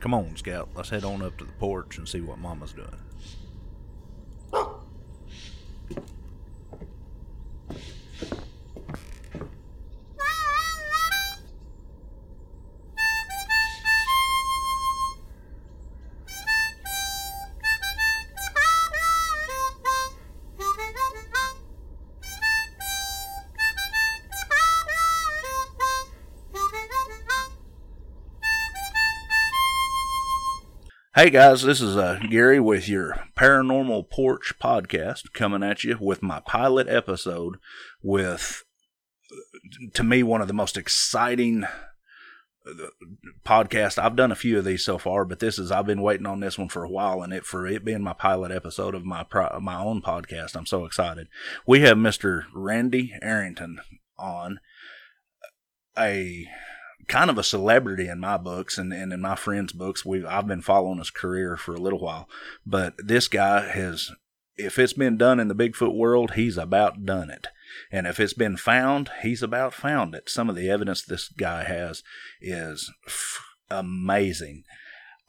Come on, Scout. Let's head on up to the porch and see what Mama's doing. Hey guys, this is uh, Gary with your Paranormal Porch podcast coming at you with my pilot episode with, to me, one of the most exciting uh, podcasts. I've done a few of these so far, but this is, I've been waiting on this one for a while and it, for it being my pilot episode of my, my own podcast, I'm so excited. We have Mr. Randy Arrington on a kind of a celebrity in my books and, and in my friends' books. We've I've been following his career for a little while, but this guy has. If it's been done in the Bigfoot world, he's about done it. And if it's been found, he's about found it. Some of the evidence this guy has is f- amazing.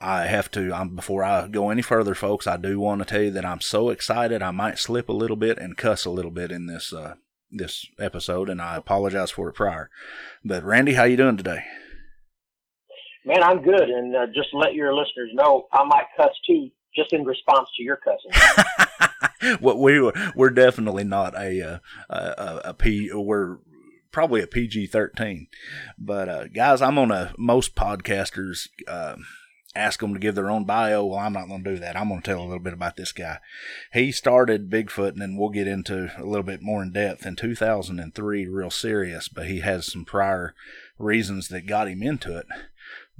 I have to, before I go any further, folks, I do want to tell you that I'm so excited I might slip a little bit and cuss a little bit in this uh, this episode, and I apologize for it prior. But Randy, how you doing today? Man, I'm good, and uh, just let your listeners know I might cuss too, just in response to your cussing. well, we were, we're definitely not a uh, a, a, a P. We're probably a PG thirteen, but uh, guys, I'm on a most podcasters. Uh, ask them to give their own bio. Well, I'm not going to do that. I'm going to tell a little bit about this guy. He started Bigfoot, and then we'll get into a little bit more in depth in 2003, real serious, but he has some prior reasons that got him into it.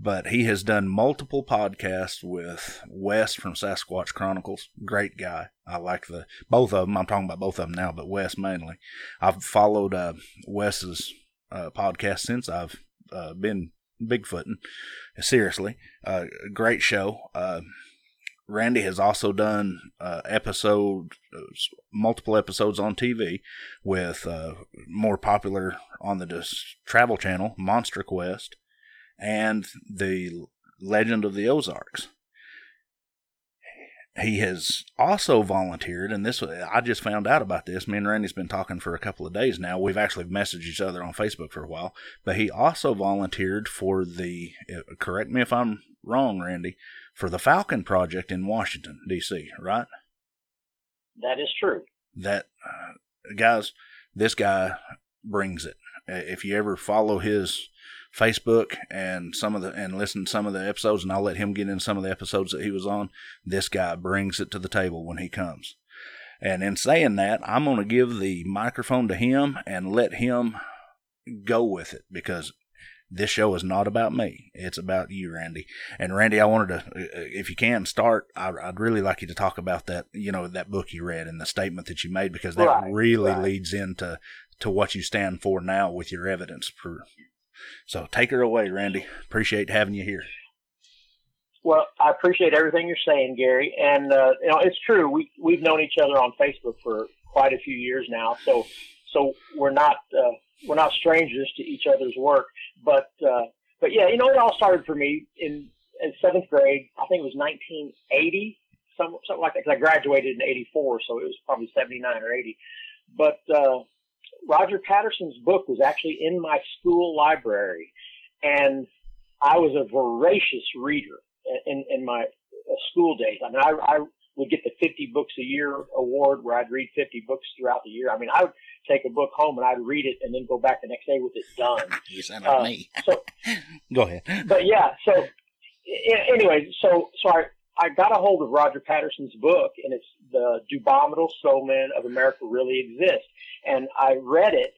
But he has done multiple podcasts with Wes from Sasquatch Chronicles. Great guy. I like the both of them. I'm talking about both of them now, but Wes mainly. I've followed uh, Wes's uh, podcast since I've uh, been Bigfooting. Seriously, uh, great show. Uh, Randy has also done uh, multiple episodes on TV with uh, more popular on the Travel Channel, Monster Quest, and the Legend of the Ozarks he has also volunteered, and this I just found out about this. Me and Randy's been talking for a couple of days now. We've actually messaged each other on Facebook for a while, but he also volunteered for the. Uh, correct me if I'm wrong, Randy, for the Falcon Project in Washington D.C. Right? That is true. That uh, guys, this guy brings it. If you ever follow his Facebook and some of the and listen to some of the episodes, and I'll let him get in some of the episodes that he was on. This guy brings it to the table when he comes. And in saying that, I'm going to give the microphone to him and let him go with it because this show is not about me. It's about you, Randy. And Randy, I wanted to, if you can start, I'd really like you to talk about that, you know, that book you read and the statement that you made because that right, really right. leads into to what you stand for now with your evidence for so take her away, Randy. Appreciate having you here. Well, I appreciate everything you're saying, Gary, and uh, you know it's true. We we've known each other on Facebook for quite a few years now, so so we're not uh, we're not strangers to each other's work. But uh, but yeah, you know, it all started for me in, in seventh grade. I think it was 1980, some, something like that. Because I graduated in '84, so it was probably '79 or '80. But uh, Roger Patterson's book was actually in my school library, and I was a voracious reader in, in my uh, school days. I mean, I, I would get the 50 books a year award where I'd read 50 books throughout the year. I mean, I would take a book home and I'd read it and then go back the next day with it done. you sound like uh, me. so, go ahead. But yeah, so anyway, so so I I got a hold of Roger Patterson's book, and it's the Do Abominable Snowmen of America Really Exist. And I read it,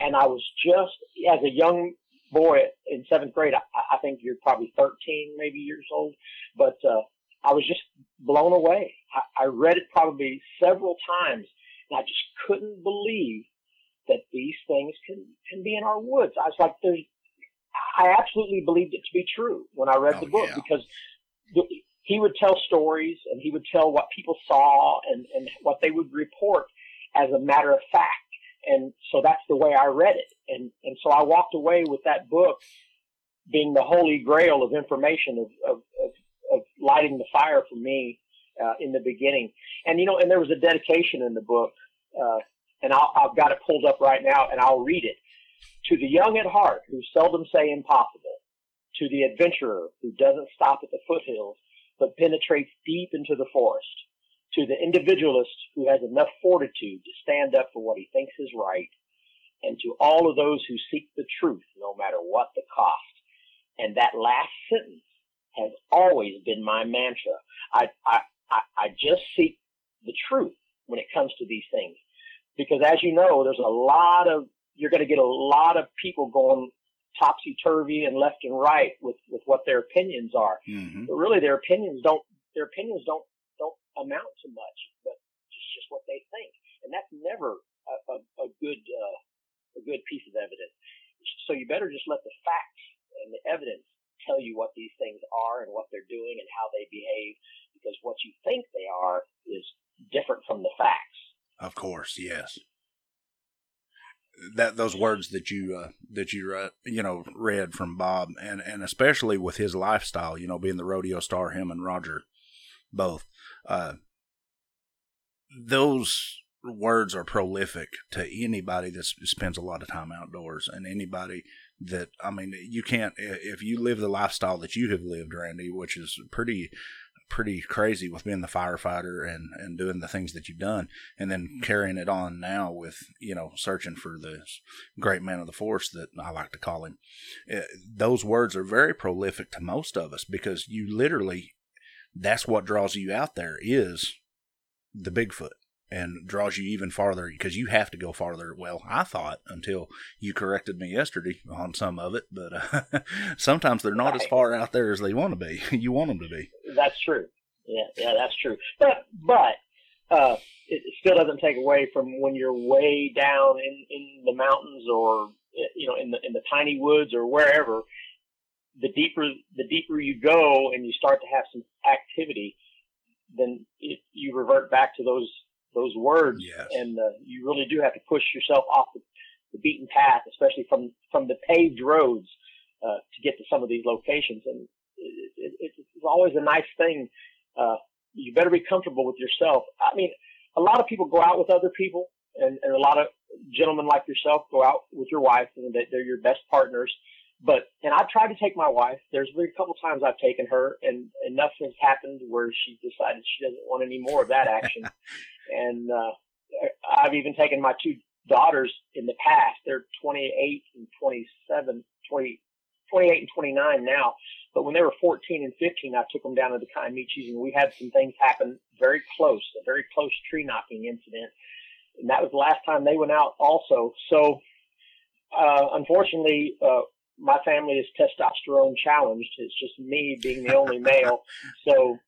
and I was just as a young boy in seventh grade. I, I think you're probably 13, maybe years old, but uh, I was just blown away. I, I read it probably several times, and I just couldn't believe that these things can can be in our woods. I was like, there's. I absolutely believed it to be true when I read oh, the book yeah. because the, he would tell stories and he would tell what people saw and, and what they would report as a matter of fact. And so that's the way I read it. And, and so I walked away with that book being the holy grail of information of, of, lighting the fire for me uh, in the beginning. And you know, and there was a dedication in the book, uh, and i have got it pulled up right now, and I'll read it. To the young at heart who seldom say impossible, to the adventurer who doesn't stop at the foothills but penetrates deep into the forest, to the individualist who has enough fortitude to stand up for what he thinks is right, and to all of those who seek the truth no matter what the cost. And that last sentence has always been my mantra. I, I, I, I just seek the truth when it comes to these things. Because as you know, there's a lot of, you're going to get a lot of people going topsy turvy and left and right with, with what their opinions are. Mm-hmm. But really their opinions don't, their opinions don't, don't amount to much, but just, just what they think. And that's never a, a, a good, uh, a good piece of evidence. So you better just let the facts and the evidence tell you what these things are and what they're doing and how they behave because what you think they are is different from the facts. Of course, yes. That those words that you uh, that you uh, you know read from Bob and and especially with his lifestyle, you know, being the rodeo star, him and Roger, both, uh, those words are prolific to anybody that spends a lot of time outdoors and anybody that I mean you can't if you live the lifestyle that you have lived Randy which is pretty pretty crazy with being the firefighter and and doing the things that you've done and then mm-hmm. carrying it on now with you know searching for this great man of the force that I like to call him uh, those words are very prolific to most of us because you literally that's what draws you out there is the Bigfoot and draws you even farther because you have to go farther. Well, I thought until you corrected me yesterday on some of it, but uh, sometimes they're not right. as far out there as they want to be. you want them to be. That's true. Yeah, yeah, that's true. But but uh, it still doesn't take away from when you're way down in in the mountains or you know in the in the tiny woods or wherever. The deeper the deeper you go and you start to have some activity, then it, you revert back to those those words, yes. and uh, you really do have to push yourself off the, the beaten path, especially from from the paved roads uh, to get to some of these locations. And it, it, it's always a nice thing. Uh, you better be comfortable with yourself. I mean, a lot of people go out with other people, and, and a lot of gentlemen like yourself go out with your wife, and they're your best partners. But and I've tried to take my wife. There's been a couple times I've taken her, and enough has happened where she decided she doesn't want any more of that action. and uh, I've even taken my two daughters in the past. They're 28 and 27, 20, 28 and 29 now. But when they were 14 and 15, I took them down to the Kiamichis and we had some things happen very close, a very close tree knocking incident. And that was the last time they went out also. So, uh, unfortunately, uh, my family is testosterone challenged. It's just me being the only male. So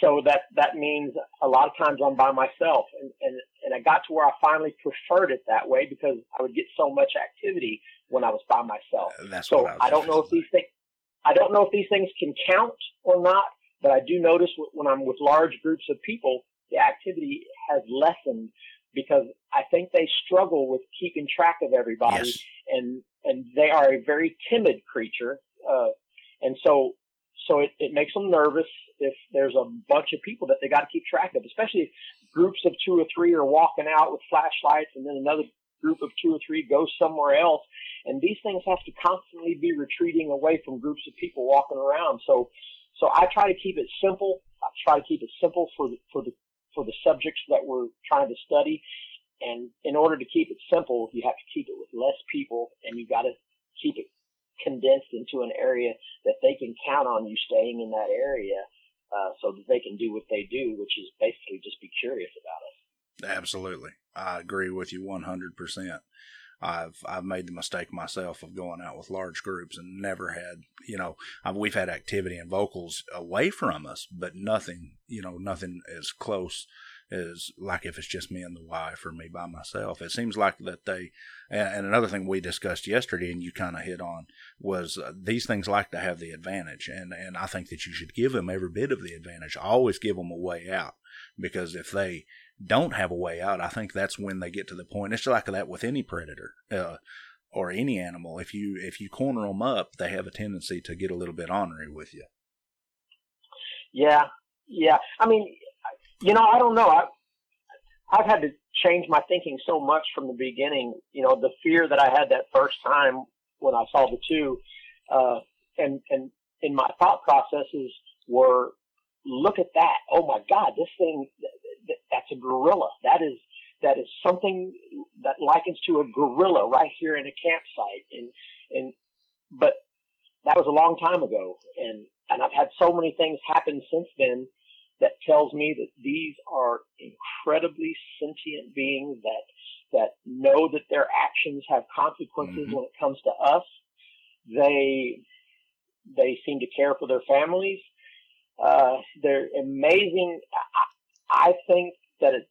so that that means a lot of times I'm by myself, and and and I got to where I finally preferred it that way because I would get so much activity when I was by myself. Uh, that's so I, I don't know if these things I don't know if these things can count or not, but I do notice when I'm with large groups of people, the activity has lessened because I think they struggle with keeping track of everybody, yes. and and they are a very timid creature, uh, and so so it, it makes them nervous if there's a bunch of people that they got to keep track of, especially if groups of two or three are walking out with flashlights and then another group of two or three goes somewhere else. And these things have to constantly be retreating away from groups of people walking around. So, so I try to keep it simple. I try to keep it simple for the, for the, for the subjects that we're trying to study. And in order to keep it simple, you have to keep it with less people and you got to keep it condensed into an area that they can count on you staying in that area uh, so that they can do what they do, which is basically just be curious about us. Absolutely, I agree with you one hundred percent. I've I've made the mistake myself of going out with large groups and never had you know I've, we've had activity and vocals away from us, but nothing you know nothing as close as like if it's just me and the wife or me by myself. It seems like that they, and, another thing we discussed yesterday and you kind of hit on was uh, these things like to have the advantage. And, and I think that you should give them every bit of the advantage. Always give them a way out because if they don't have a way out, I think that's when they get to the point. It's like that with any predator. Uh, or any animal, if you if you corner them up, they have a tendency to get a little bit ornery with you. Yeah, yeah. I mean, you know, I don't know. I, I've had to change my thinking so much from the beginning. You know, the fear that I had that first time when I saw the two, uh, and and in my thought processes were, look at that! Oh my God, this thing, that's a gorilla. That is that is something that likens to a gorilla right here in a campsite. And and but that was a long time ago, and and I've had so many things happen since then that tells me that these are incredibly sentient beings that that know that their actions have consequences mm-hmm. when it comes to us. They they seem to care for their families. Uh, they're amazing. I, think that it,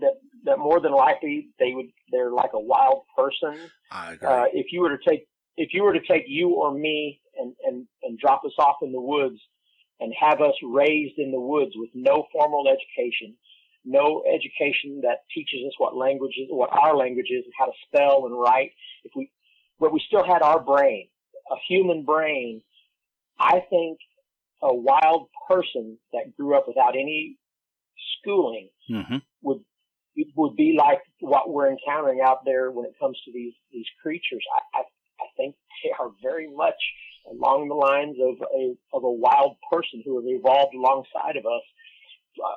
that that more than likely they would they're like a wild person. I agree. Uh, if you were to take if you were to take you or me and, and, and drop us off in the woods and have us raised in the woods with no formal education, no education that teaches us what language is, what our language is, and how to spell and write. If we, but we still had our brain, a human brain. I think a wild person that grew up without any schooling mm-hmm. would would be like what we're encountering out there when it comes to these these creatures. I, I I think they are very much along the lines of a of a wild person who have evolved alongside of us.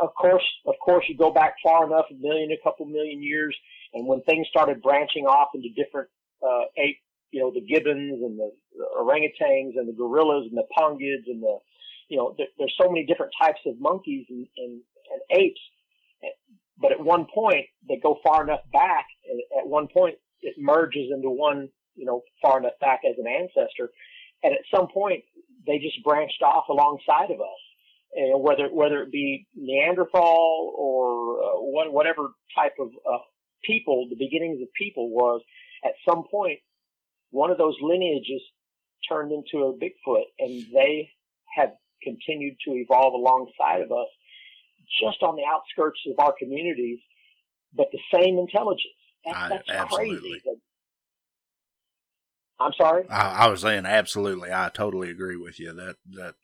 Of course, of course, you go back far enough, a million, a couple million years, and when things started branching off into different uh, ape, you know, the gibbons and the, the orangutans and the gorillas and the pongids and the, you know, there, there's so many different types of monkeys and, and, and apes. But at one point, they go far enough back, and at one point, it merges into one you know, far enough back as an ancestor. And at some point, they just branched off alongside of us. And whether whether it be Neanderthal or uh, what, whatever type of uh, people, the beginnings of people was, at some point, one of those lineages turned into a Bigfoot, and they have continued to evolve alongside of us, just on the outskirts of our communities, but the same intelligence. That's, that's crazy. I'm sorry. I, I, was saying absolutely. I totally agree with you. That that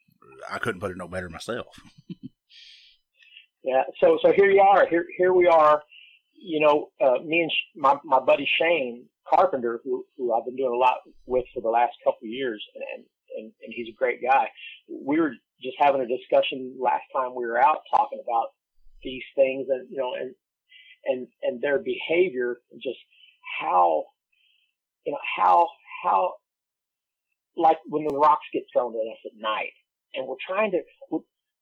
I couldn't put it no better myself. yeah. So so here you are. Here here we are. You know, uh, me and sh- my my buddy Shane Carpenter, who who I've been doing a lot with for the last couple of years, and and and he's a great guy. We were just having a discussion last time we were out talking about these things, and you know, and and and their behavior, just how you know how how, like when the rocks get thrown at us at night, and we're trying to,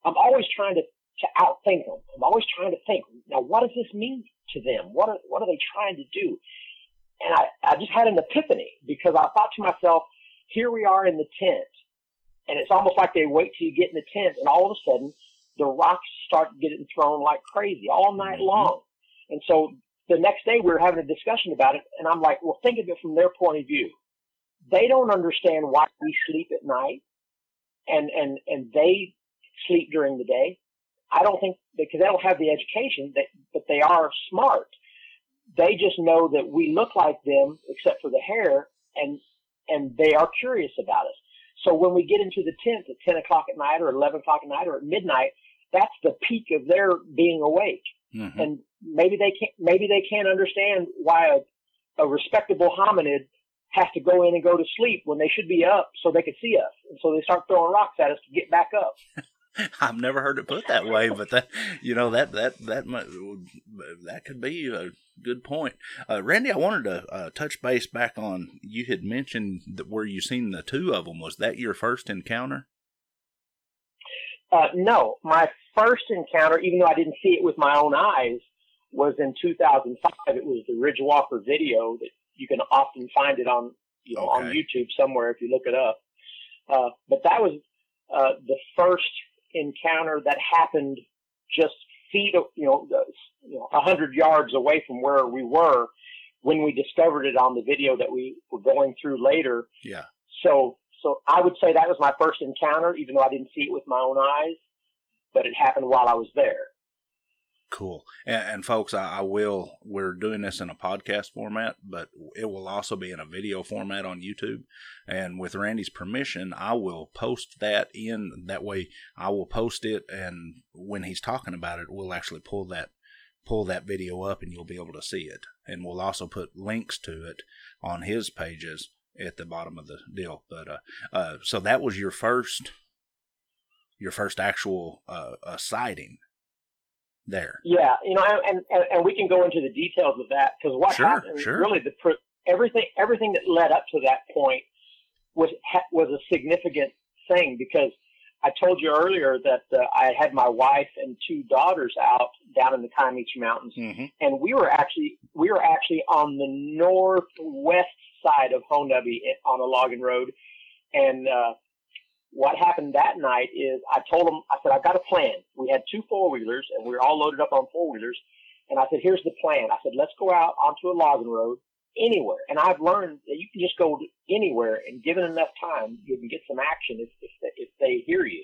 I'm always trying to, to outthink them. I'm always trying to think, now what does this mean to them? What are, what are they trying to do? And I, I just had an epiphany because I thought to myself, here we are in the tent, and it's almost like they wait till you get in the tent, and all of a sudden, the rocks start getting thrown like crazy all night mm-hmm. long. And so the next day we were having a discussion about it, and I'm like, well, think of it from their point of view they don't understand why we sleep at night and, and, and they sleep during the day. I don't think because they don't have the education that, but they are smart. They just know that we look like them except for the hair and, and they are curious about us. So when we get into the tent at 10 o'clock at night or 11 o'clock at night or at midnight, that's the peak of their being awake. Mm-hmm. And maybe they can't, maybe they can't understand why a, a respectable hominid has to go in and go to sleep when they should be up so they could see us. And so they start throwing rocks at us to get back up. I've never heard it put that way, but that you know that that that that could be a good point. Uh, Randy, I wanted to uh, touch base back on you had mentioned that where you seen the two of them. Was that your first encounter? Uh, no, my first encounter, even though I didn't see it with my own eyes, was in 2005. It was the Ridge Walker video that you can often find it on you know okay. on YouTube somewhere if you look it up. Uh, but that was uh, the first encounter that happened just feet you know you know a hundred yards away from where we were when we discovered it on the video that we were going through later. Yeah. So so I would say that was my first encounter, even though I didn't see it with my own eyes, but it happened while I was there. Cool. And, and folks, I, I, will, we're doing this in a podcast format, but it will also be in a video format on YouTube. And with Randy's permission, I will post that in. That way, I will post it. And when he's talking about it, we'll actually pull that pull that video up and you'll be able to see it. And we'll also put links to it on his pages at the bottom of the deal. But uh, uh, so that was your first, your first actual uh, uh sighting there. Yeah, you know, and, and, and we can go into the details of that because what sure, happened sure. really the everything everything that led up to that point was was a significant thing because I told you earlier that uh, I had my wife and two daughters out down in the Kiamichi Mountains, mm-hmm. and we were actually we were actually on the northwest side of Honobia on a logging road, and uh, what happened that night is I told them, I said, I've got a plan. We had two four wheelers and we were all loaded up on four wheelers. And I said, here's the plan. I said, let's go out onto a logging road anywhere. And I've learned that you can just go anywhere and given enough time, you can get some action if, if, they, if they hear you.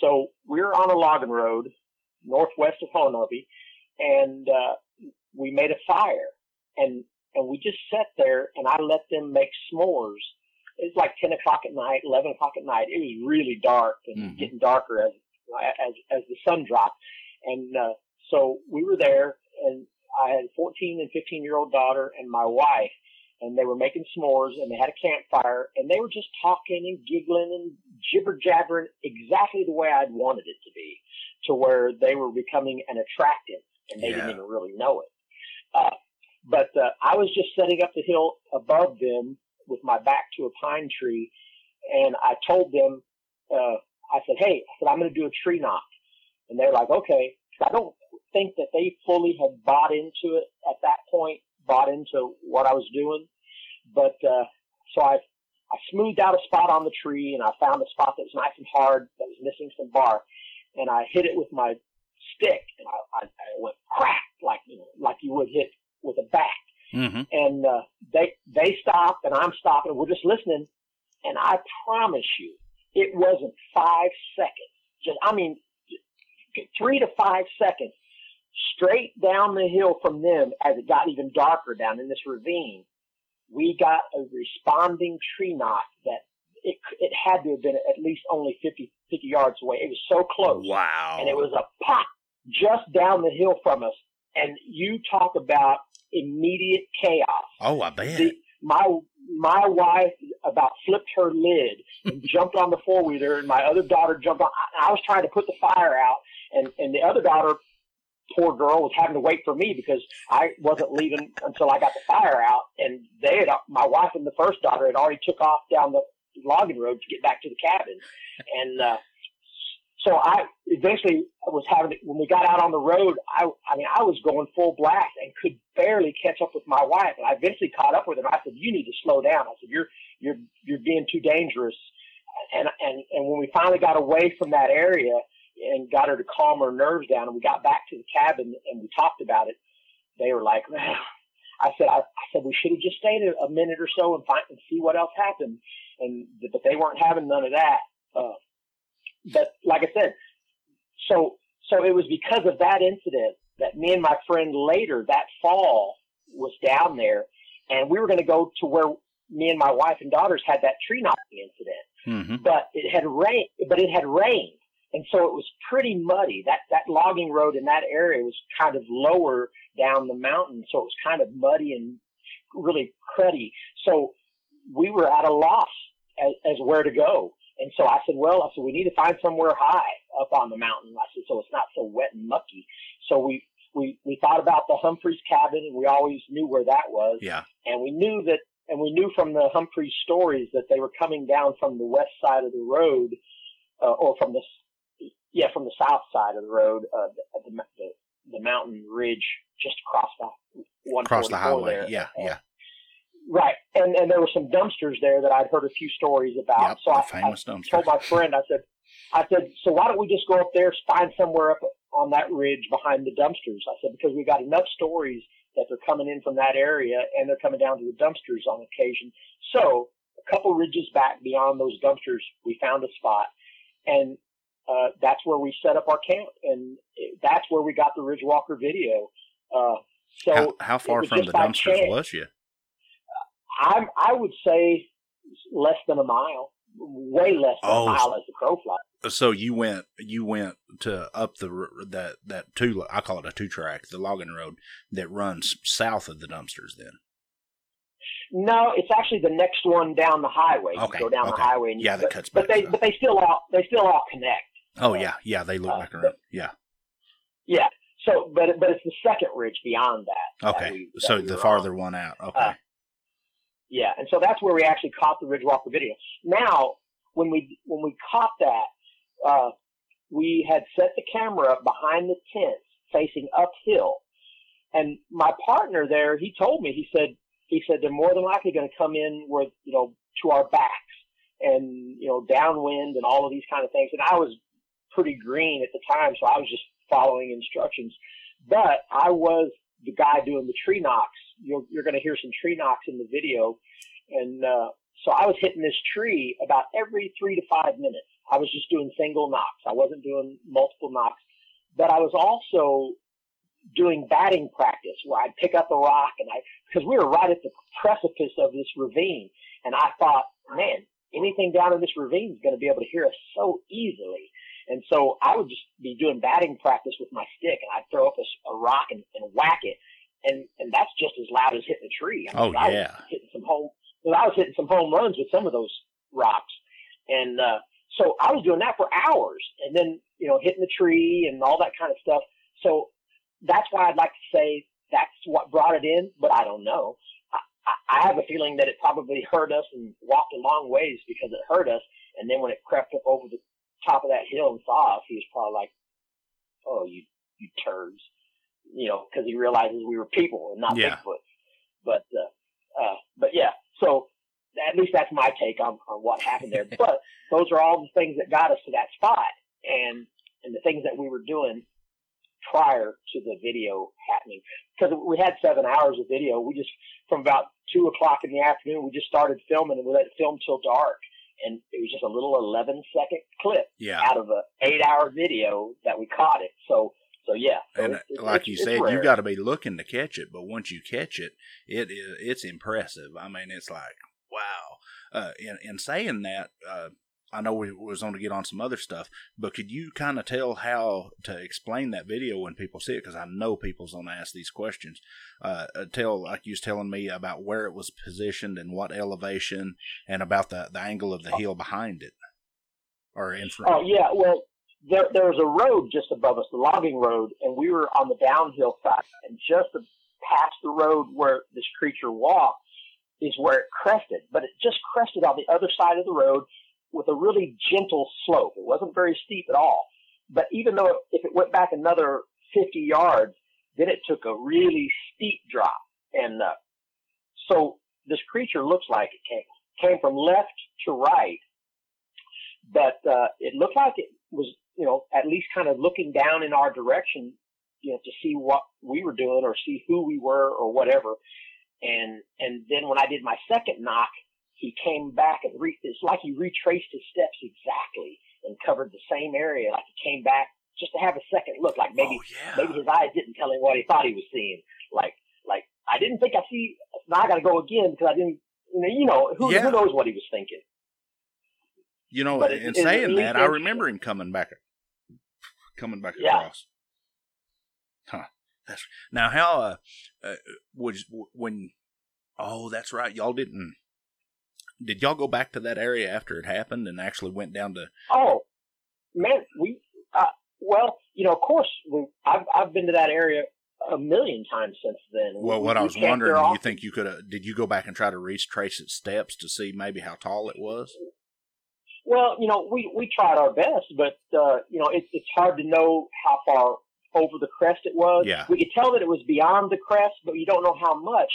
So we're on a logging road northwest of Honobia and, uh, we made a fire and, and we just sat there and I let them make s'mores it was like 10 o'clock at night, 11 o'clock at night. It was really dark and mm-hmm. getting darker as, as, as the sun dropped. And, uh, so we were there and I had a 14 and 15 year old daughter and my wife and they were making s'mores and they had a campfire and they were just talking and giggling and jibber jabbering exactly the way I'd wanted it to be to where they were becoming an attractive and they yeah. didn't even really know it. Uh, but, uh, I was just setting up the hill above them with my back to a pine tree, and I told them, uh, I said, "Hey," I said, "I'm going to do a tree knock," and they're like, "Okay." I don't think that they fully had bought into it at that point, bought into what I was doing, but uh, so I I smoothed out a spot on the tree, and I found a spot that was nice and hard that was missing some bark, and I hit it with my stick, and I, I, I went crack like you know like you would hit with a bat. Mm-hmm. And uh, they they stop and I'm stopping. We're just listening, and I promise you, it wasn't five seconds. Just I mean, three to five seconds straight down the hill from them as it got even darker down in this ravine. We got a responding tree knock that it, it had to have been at least only 50, 50 yards away. It was so close. Wow. And it was a pop just down the hill from us. And you talk about immediate chaos. Oh, I bet. The, my my wife about flipped her lid and jumped on the four wheeler, and my other daughter jumped on. I, I was trying to put the fire out, and and the other daughter, poor girl, was having to wait for me because I wasn't leaving until I got the fire out. And they had my wife and the first daughter had already took off down the logging road to get back to the cabin, and uh, so I eventually was having when we got out on the road. I I mean I was going full blast and could barely catch up with my wife. And I eventually caught up with her. I said, "You need to slow down." I said, "You're you're you're being too dangerous." And and and when we finally got away from that area and got her to calm her nerves down, and we got back to the cabin and we talked about it, they were like, "Man." I said, I, I said we should have just stayed a, a minute or so and find and see what else happened. And but they weren't having none of that. Uh, but like I said, so so it was because of that incident that me and my friend later that fall was down there, and we were going to go to where me and my wife and daughters had that tree knocking incident. Mm-hmm. But it had rained, but it had rained, and so it was pretty muddy. That that logging road in that area was kind of lower down the mountain, so it was kind of muddy and really cruddy. So we were at a loss as, as where to go. And so I said, well, I said, we need to find somewhere high up on the mountain. I said, so it's not so wet and mucky. So we, we, we thought about the Humphreys cabin and we always knew where that was. Yeah. And we knew that, and we knew from the Humphreys stories that they were coming down from the west side of the road, uh, or from the, yeah, from the south side of the road, uh, the, the, the mountain ridge just across the one across the highway. There. Yeah. Yeah. Right, and and there were some dumpsters there that I'd heard a few stories about. Yep, so I, famous I dumpster. told my friend, I said, I said, so why don't we just go up there, find somewhere up on that ridge behind the dumpsters? I said because we've got enough stories that they're coming in from that area and they're coming down to the dumpsters on occasion. So a couple ridges back beyond those dumpsters, we found a spot, and uh, that's where we set up our camp, and that's where we got the Ridge Walker video. Uh, so how, how far from the dumpsters chance. was you? I I would say less than a mile, way less than oh, a mile as the crow flies. So you went you went to up the that that two I call it a two track the logging road that runs south of the dumpsters then. No, it's actually the next one down the highway. Okay. You go down okay. the highway, and yeah, you, that cuts. But they, but they still all, they still all connect. Oh yeah, yeah, they look uh, like a yeah. Yeah. So, but but it's the second ridge beyond that. Okay. That we, that so we the farther on. one out. Okay. Uh, yeah, and so that's where we actually caught the Ridge Walker video. Now, when we when we caught that, uh, we had set the camera up behind the tent, facing uphill, and my partner there, he told me, he said, he said they're more than likely going to come in where you know to our backs and you know downwind and all of these kind of things. And I was pretty green at the time, so I was just following instructions. But I was the guy doing the tree knocks. You're, you're going to hear some tree knocks in the video, and uh, so I was hitting this tree about every three to five minutes. I was just doing single knocks. I wasn't doing multiple knocks, but I was also doing batting practice where I'd pick up a rock and I, because we were right at the precipice of this ravine. And I thought, man, anything down in this ravine is going to be able to hear us so easily. And so I would just be doing batting practice with my stick and I'd throw up a, a rock and, and whack it. And, and that's just as loud as hitting a tree. I mean, oh, I yeah. Was hitting some home, I was hitting some home runs with some of those rocks. And, uh, so I was doing that for hours and then, you know, hitting the tree and all that kind of stuff. So that's why I'd like to say that's what brought it in, but I don't know. I, I have a feeling that it probably hurt us and walked a long ways because it hurt us. And then when it crept up over the top of that hill and saw us, he was probably like, "Oh, you you turds," you know, because he realizes we were people and not yeah. Bigfoot. But uh, uh, but yeah, so at least that's my take on, on what happened there. but those are all the things that got us to that spot, and and the things that we were doing prior to the video happening because we had seven hours of video. We just from about two o'clock in the afternoon we just started filming and we let it film till dark. And it was just a little 11 second clip yeah. out of a eight hour video that we caught it. So, so yeah. So and like you said, you got to be looking to catch it, but once you catch it, it is, it's impressive. I mean, it's like, wow. Uh, in, in saying that, uh, I know we was on to get on some other stuff, but could you kind of tell how to explain that video when people see it? Because I know people's gonna ask these questions. Uh, uh, tell like you was telling me about where it was positioned and what elevation, and about the the angle of the hill behind it, or in front. Oh yeah, well there there was a road just above us, the logging road, and we were on the downhill side, and just past the road where this creature walked is where it crested, but it just crested on the other side of the road with a really gentle slope. It wasn't very steep at all. But even though if it went back another 50 yards, then it took a really steep drop. And uh, so this creature looks like it came came from left to right, but uh, it looked like it was, you know, at least kind of looking down in our direction, you know, to see what we were doing or see who we were or whatever. And and then when I did my second knock, he came back and re- it's like he retraced his steps exactly and covered the same area. Like he came back just to have a second look. Like maybe oh, yeah. maybe his eyes didn't tell him what he thought he was seeing. Like like I didn't think I see. Now I got to go again because I didn't. You know, who, yeah. who knows what he was thinking. You know, but in saying that, I remember him coming back, coming back yeah. across. Huh. That's, now, how uh, uh, was when? Oh, that's right. Y'all didn't did y'all go back to that area after it happened and actually went down to? Oh, man, we uh, well, you know, of course, we I've I've been to that area a million times since then. Well, we, what we I was wondering, you think you could have? Did you go back and try to retrace its steps to see maybe how tall it was? Well, you know, we we tried our best, but uh, you know, it, it's hard to know how far over the crest it was. Yeah. We could tell that it was beyond the crest, but you don't know how much.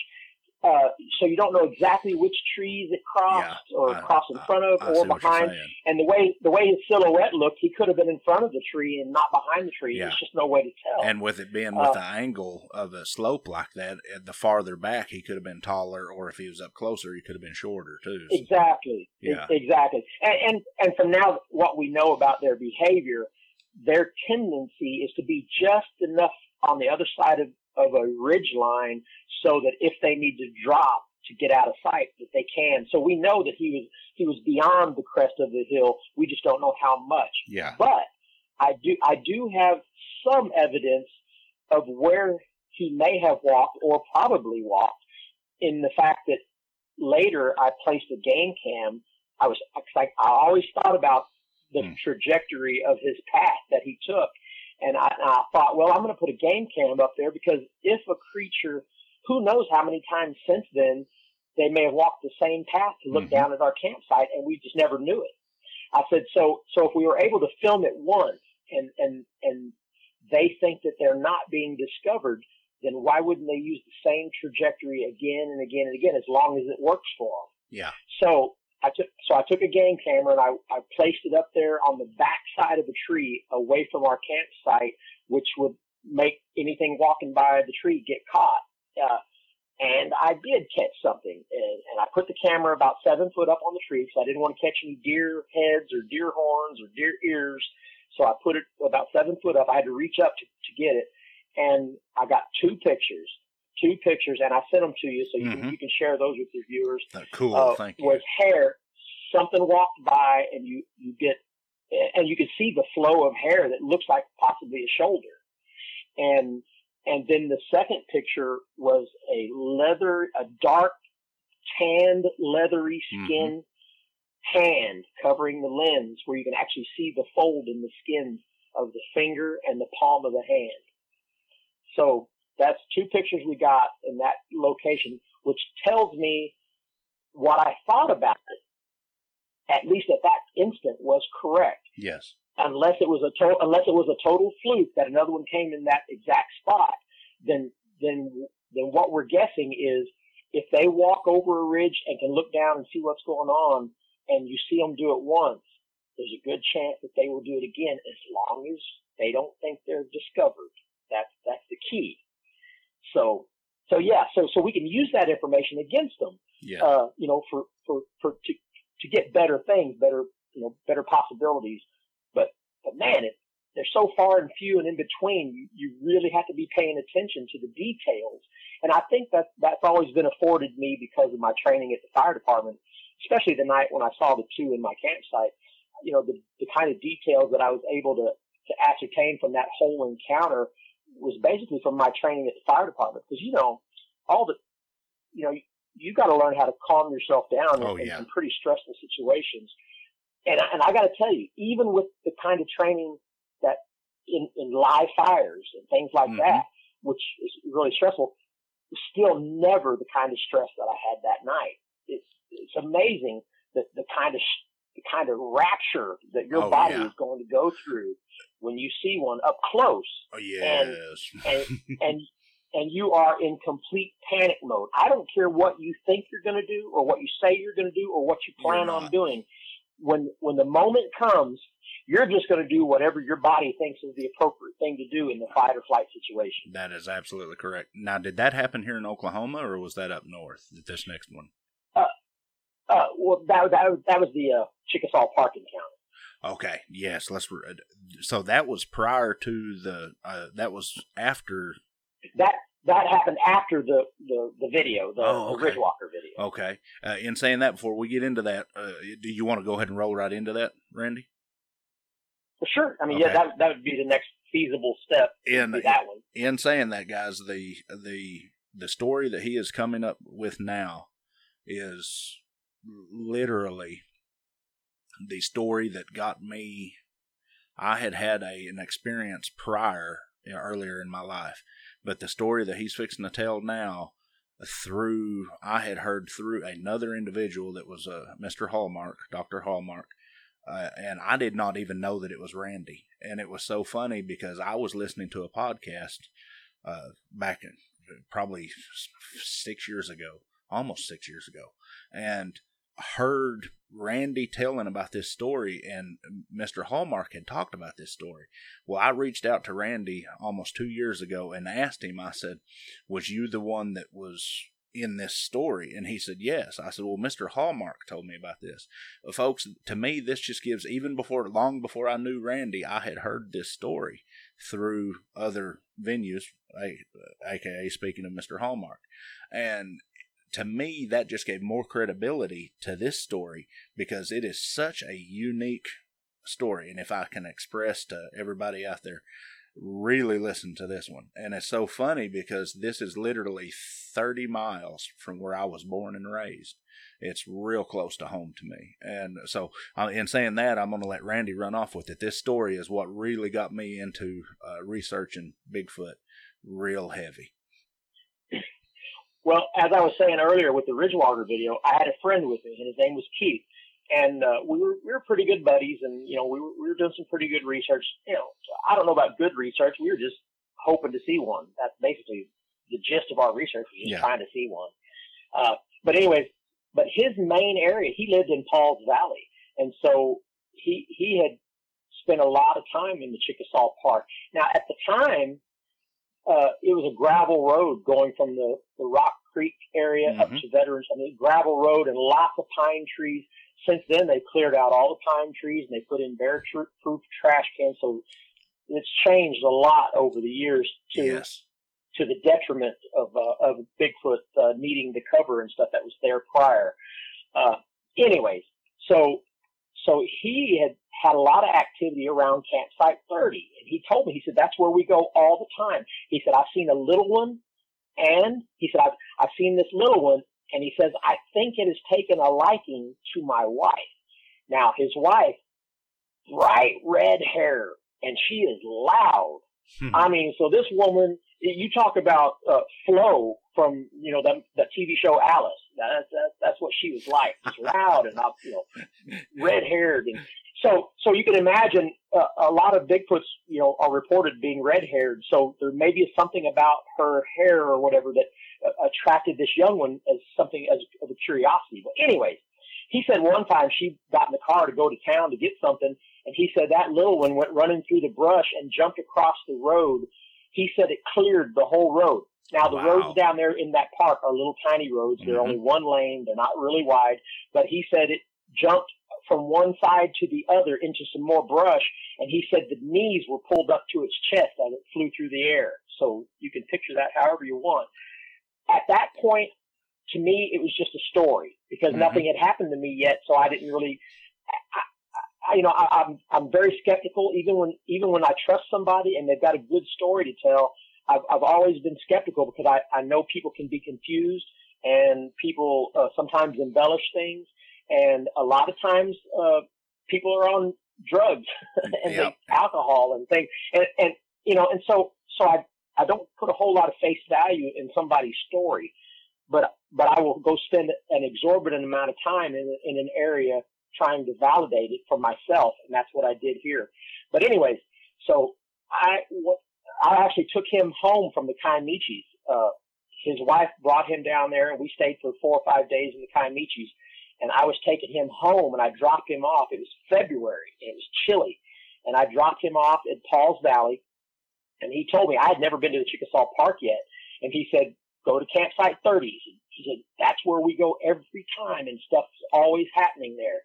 Uh, so you don't know exactly which trees it crossed Yeah, or I- crossed in front of I or behind. And the way the way his silhouette looked, he could have been in front of the tree and not behind the tree. Yeah. There's just no way to tell. And with it being with Uh, the angle of a slope like that, uh, the farther back he could have been taller, or if he was up closer, he could have been shorter too. So- Exactly. Yeah. Exactly. And, and and from now what we know about their behavior, their tendency is to be just enough on the other side of, of a ridge line so that if they need to drop to get out of sight that they can. So we know that he was he was beyond the crest of the hill. We just don't know how much. Yeah. But I do I do have some evidence of where he may have walked or probably walked in the fact that later I placed a game cam. I was like I always thought about the Hmm. trajectory of his path that he took, and I, and I thought, well, I'm going to put a game cam up there because if a creature, who knows how many times since then, they may have walked the same path to look Mhm. down at our campsite, and we just never knew it. I said, so so if we were able to film it once, and and and they think that they're not being discovered, then why wouldn't they use the same trajectory again and again and again as long as it works for them? Yeah. So I took so I took a game camera and I, I placed it up there on the back side of a tree away from our campsite, which would make anything walking by the tree get caught. Uh, and I did catch something, and, and I put the camera about seven foot up on the tree because I didn't want to catch any deer heads or deer horns or deer ears. So I put it about seven foot up. I had to reach up to, to get it, and I got two pictures, two pictures, and I sent them to you so you, Mhm. can, you can share those with your viewers Uh, cool. uh, Thank you. was hair. Something walked by, and you you get, and you can see the flow of hair that looks like possibly a shoulder, and and then the second picture was a leather, a dark tanned leathery Mm-hmm. skin hand covering the lens, where you can actually see the fold in the skin of the finger and the palm of the hand. So that's two pictures we got in that location, which tells me what I thought about it, at least at that instant, was correct. yes. Unless it was a to- unless it was a total fluke that another one came in that exact spot, then then then what we're guessing is if they walk over a ridge and can look down and see what's going on, and you see them do it once, there's a good chance that they will do it again as long as they don't think they're discovered. That's that's the key. So so yeah, so so we can use that information against them Yeah. uh, you know, for, for, for, to, to get better things, better, you know, better possibilities. But, but man, it, they're so far and few and in between, you, you really have to be paying attention to the details. And I think that that's always been afforded me because of my training at the fire department, especially the night when I saw the two in my campsite. You know, the, the kind of details that I was able to, to ascertain from that whole encounter was basically from my training at the fire department. Because, you know, all the, you know, you you got to learn how to calm yourself down Oh, in, in yeah. some pretty stressful situations. And I- and I got to tell you, even with the kind of training that in in live fires and things like Mhm. that, which is really stressful, still never the kind of stress that I had that night. It's it's amazing that the kind of kind of rapture that your Oh, body yeah. is going to go through when you see one up close Oh, yes. and and and you are in complete panic mode. I don't care what you think you're going to do or what you say you're going to do or what you plan on doing. When when the moment comes, you're just going to do whatever your body thinks is the appropriate thing to do in the fight or flight situation. that is absolutely correct. Now, did that happen here in Oklahoma, or was that up north? This next one. Well, that that was- that was the uh, Chickasaw Park encounter. Okay. Yes. Let's. re- So that was prior to the. Uh, that was after. That that happened after the the, the video, the, Oh, the okay. Ridgewalker video. Okay. Uh, in saying that, before we get into that, uh, do you want to go ahead and roll right into that, Randy? For sure. I mean, Okay. yeah, that that would be the next feasible step. In that one. in saying that, guys, the the the story that he is coming up with now is literally the story that got me. I had had a an experience prior you know, earlier in my life, but the story that he's fixing to tell now through I had heard through another individual that was uh, Mr. Hallmark, Doctor Hallmark, uh, and I did not even know that it was Randy. And it was so funny because I was listening to a podcast uh, back in probably six years ago almost six years ago, and heard Randy telling about this story, and Mr. Hallmark had talked about this story. Well, I reached out to Randy almost two years ago and asked him, I said, Was you the one that was in this story? And he said, Yes. I said, Well, Mr. Hallmark told me about this. Uh, folks, to me, this just gives, even before, long before I knew Randy, I had heard this story through other venues, aka speaking of Mr. Hallmark. And to me, that just gave more credibility to this story because it is such a unique story. And if I can express to everybody out there, really listen to this one. And it's so funny because this is literally 30 miles from where I was born and raised. It's real close to home to me. And so, uh, in saying that, I'm going to let Randy run off with it. This story is what really got me into uh, researching Bigfoot real heavy. Well, as I was saying earlier with the Ridgewater video, I had a friend with me, and his name was Keith, and uh, we were we were pretty good buddies, and you know we were we were doing some pretty good research. You know, I don't know about good research. We were just hoping to see one. That's basically the gist of our research was just yeah. trying to see one. Uh, but anyways, but his main area, he lived in Pauls Valley, and so he he had spent a lot of time in the Chickasaw Park. Now, at the time, uh, it was a gravel road going from the, the Rock Creek area mm-hmm. up to Veterans. I mean, gravel road and lots of pine trees. Since then, they cleared out all the pine trees and they put in bear-proof trash cans. So it's changed a lot over the years to yes. to the detriment of uh, of Bigfoot uh, needing the cover and stuff that was there prior. Uh, anyways, so so he had had a lot of activity around campsite 30. And he told me, he said, that's where we go all the time. He said, I've seen a little one and he said, I've, I've seen this little one. And he says, I think it has taken a liking to my wife. Now his wife, bright red hair and she is loud. Hmm. I mean, so this woman, you talk about uh, Flo from you know that that TV show Alice. That's that, that's what she was like, just loud and you know, red haired, and so, so you can imagine uh, a lot of Bigfoots, you know, are reported being red-haired. So there may be something about her hair or whatever that uh, attracted this young one as something as of a curiosity. But anyways, he said one time she got in the car to go to town to get something, and he said that little one went running through the brush and jumped across the road. He said it cleared the whole road. Now the wow. roads down there in that park are little tiny roads. They're mm-hmm. only one lane. They're not really wide. But he said it jumped from one side to the other into some more brush, and he said the knees were pulled up to its chest as it flew through the air. So you can picture that however you want. At that point, to me, it was just a story because mm-hmm. nothing had happened to me yet, so I didn't really. I, I, you know, I, I'm I'm very skeptical. Even when even when I trust somebody and they've got a good story to tell, I've I've always been skeptical because I I know people can be confused and people uh, sometimes embellish things and a lot of times uh, people are on drugs and yep. alcohol and things, and, and you know, and so so I I don't put a whole lot of face value in somebody's story, but but I will go spend an exorbitant amount of time in in an area trying to validate it for myself, and that's what I did here. But anyways, so I I actually took him home from the Kiamichis. Uh, his wife brought him down there, and we stayed for four or five days in the Kiamichis and I was taking him home and I dropped him off. It was February and it was chilly and I dropped him off at Pauls Valley and he told me I had never been to the Chickasaw Park yet. And he said, go to campsite 30. He said, that's where we go every time and stuff's always happening there.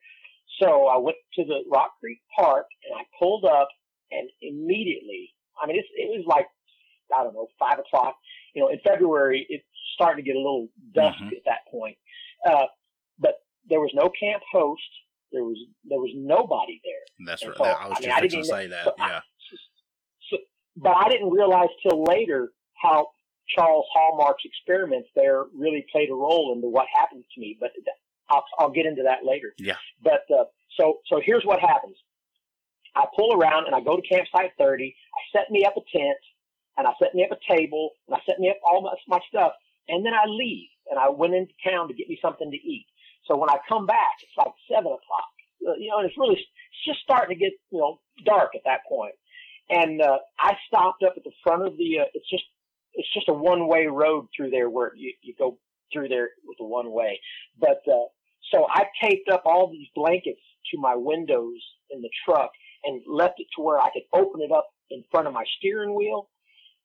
So I went to the Rock Creek Park and I pulled up and immediately, I mean, it's, it was like, I don't know, five o'clock. You know, in February, it's starting to get a little dusk mm-hmm. at that point. Uh, but there was no camp host. There was there was nobody there. That's right. So, I was I mean, just going to say that. yeah. so, but I didn't realize till later how Charles Hallmark's experiments there really played a role into what happened to me. But I'll, I'll get into that later. Yeah. But uh, so so here's what happens. I pull around and I go to campsite 30. I set me up a tent and I set me up a table and I set me up all my, my stuff. And then I leave and I went into town to get me something to eat. So when I come back, it's like seven o'clock. Uh, you know, and it's really it's just starting to get you know dark at that point. And uh, I stopped up at the front of the. Uh, it's just it's just a one way road through there where you you go through there with the one way. But uh, so I taped up all these blankets to my windows in the truck and left it to where I could open it up in front of my steering wheel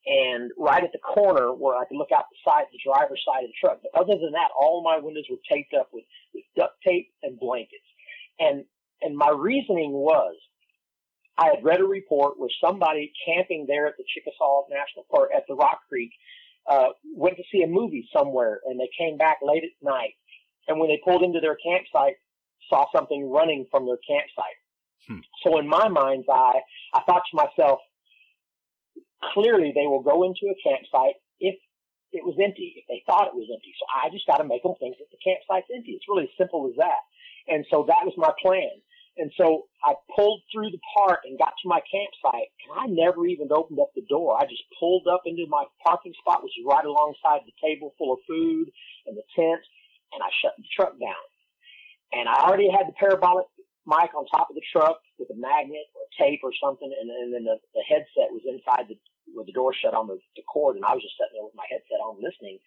and right at the corner where I could look out the side, the driver's side of the truck. But other than that, all my windows were taped up with, with duct tape and blankets. And, and my reasoning was I had read a report where somebody camping there at the Chickasaw National Park at the Rock Creek uh, went to see a movie somewhere, and they came back late at night. And when they pulled into their campsite, saw something running from their campsite. Hmm. So in my mind's eye, I thought to myself, clearly they will go into a campsite if it was empty, if they thought it was empty. So I just got to make them think that the campsite's empty. It's really as simple as that. And so that was my plan. And so I pulled through the park and got to my campsite, and I never even opened up the door. I just pulled up into my parking spot, which is right alongside the table full of food and the tent, and I shut the truck down. And I already had the parabolic mic on top of the truck with a magnet or tape or something, and, and then the, the headset was inside the with the door shut on the, the cord, and I was just sitting there with my headset on listening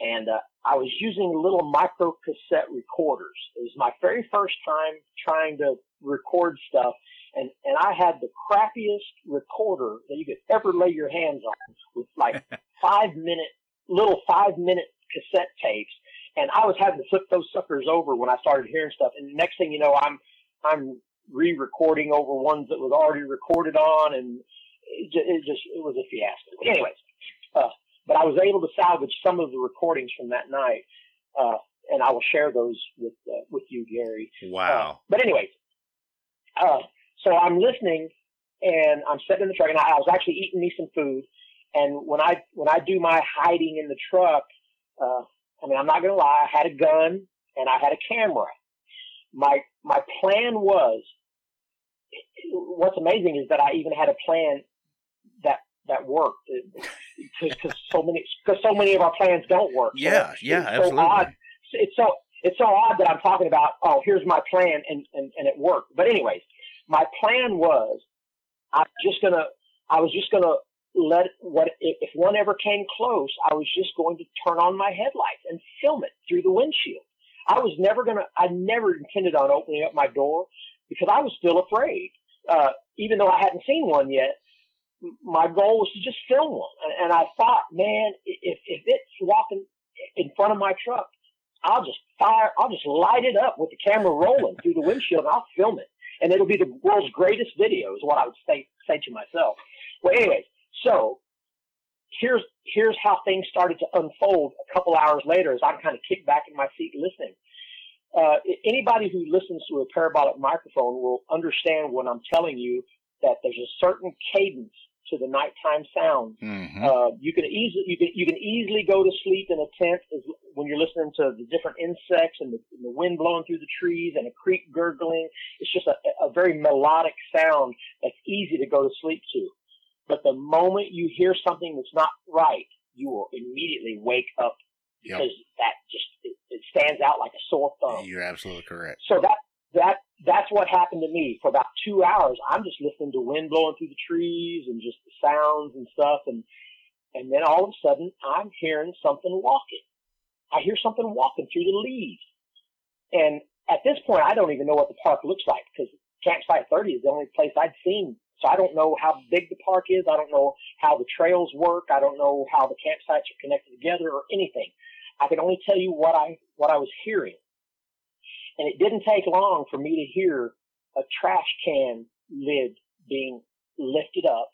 and uh, I was using little micro cassette recorders. It was my very first time trying to record stuff, and and I had the crappiest recorder that you could ever lay your hands on, with like five minute little five minute cassette tapes, and I was having to flip those suckers over when I started hearing stuff. And the next thing you know, I'm I'm re-recording over ones that was already recorded on, and it just it, just, it was a fiasco. But anyways. Uh, but I was able to salvage some of the recordings from that night, uh, and I will share those with uh, with you, Gary. Wow. Uh, but anyways, uh, so I'm listening, and I'm sitting in the truck, and I, I, was actually eating me some food. And when I when I do my hiding in the truck, uh, I mean, I'm not gonna lie, I had a gun and I had a camera. My my plan was. What's amazing is that I even had a plan that that work because so many because so many of our plans don't work. Yeah, so yeah, it's absolutely. So odd. It's so it's so odd that I'm talking about. Oh, here's my plan, and and and it worked. But anyways, my plan was I'm just gonna I was just gonna let what if one ever came close, I was just going to turn on my headlights and film it through the windshield. I was never gonna. I never intended on opening up my door because I was still afraid. Uh, even though I hadn't seen one yet, my goal was to just film one. And I thought, man, if, if it's walking in front of my truck, I'll just fire, I'll just light it up with the camera rolling through the windshield and I'll film it. And it'll be the world's greatest video is what I would say, say to myself. Well, anyways, so here's, here's how things started to unfold a couple hours later as I'm kind of kicked back in my seat listening. Uh, anybody who listens to a parabolic microphone will understand when I'm telling you that there's a certain cadence to the nighttime sounds. Mm-hmm. Uh, you can easily you can you can easily go to sleep in a tent as, when you're listening to the different insects and the, and the, wind blowing through the trees and a creek gurgling. It's just a, a very melodic sound that's easy to go to sleep to. But the moment you hear something that's not right, you will immediately wake up because yep. that just it, it stands out like a sore thumb. You're absolutely correct. So that that that's what happened to me for about two hours. I'm just listening to wind blowing through the trees and just the sounds and stuff, and and then all of a sudden I'm hearing something walking. I hear something walking through the leaves, and at this point I don't even know what the park looks like because Campsite 30 is the only place I'd seen. So I don't know how big the park is. I don't know how the trails work. I don't know how the campsites are connected together or anything. I can only tell you what I what I was hearing. And it didn't take long for me to hear a trash can lid being lifted up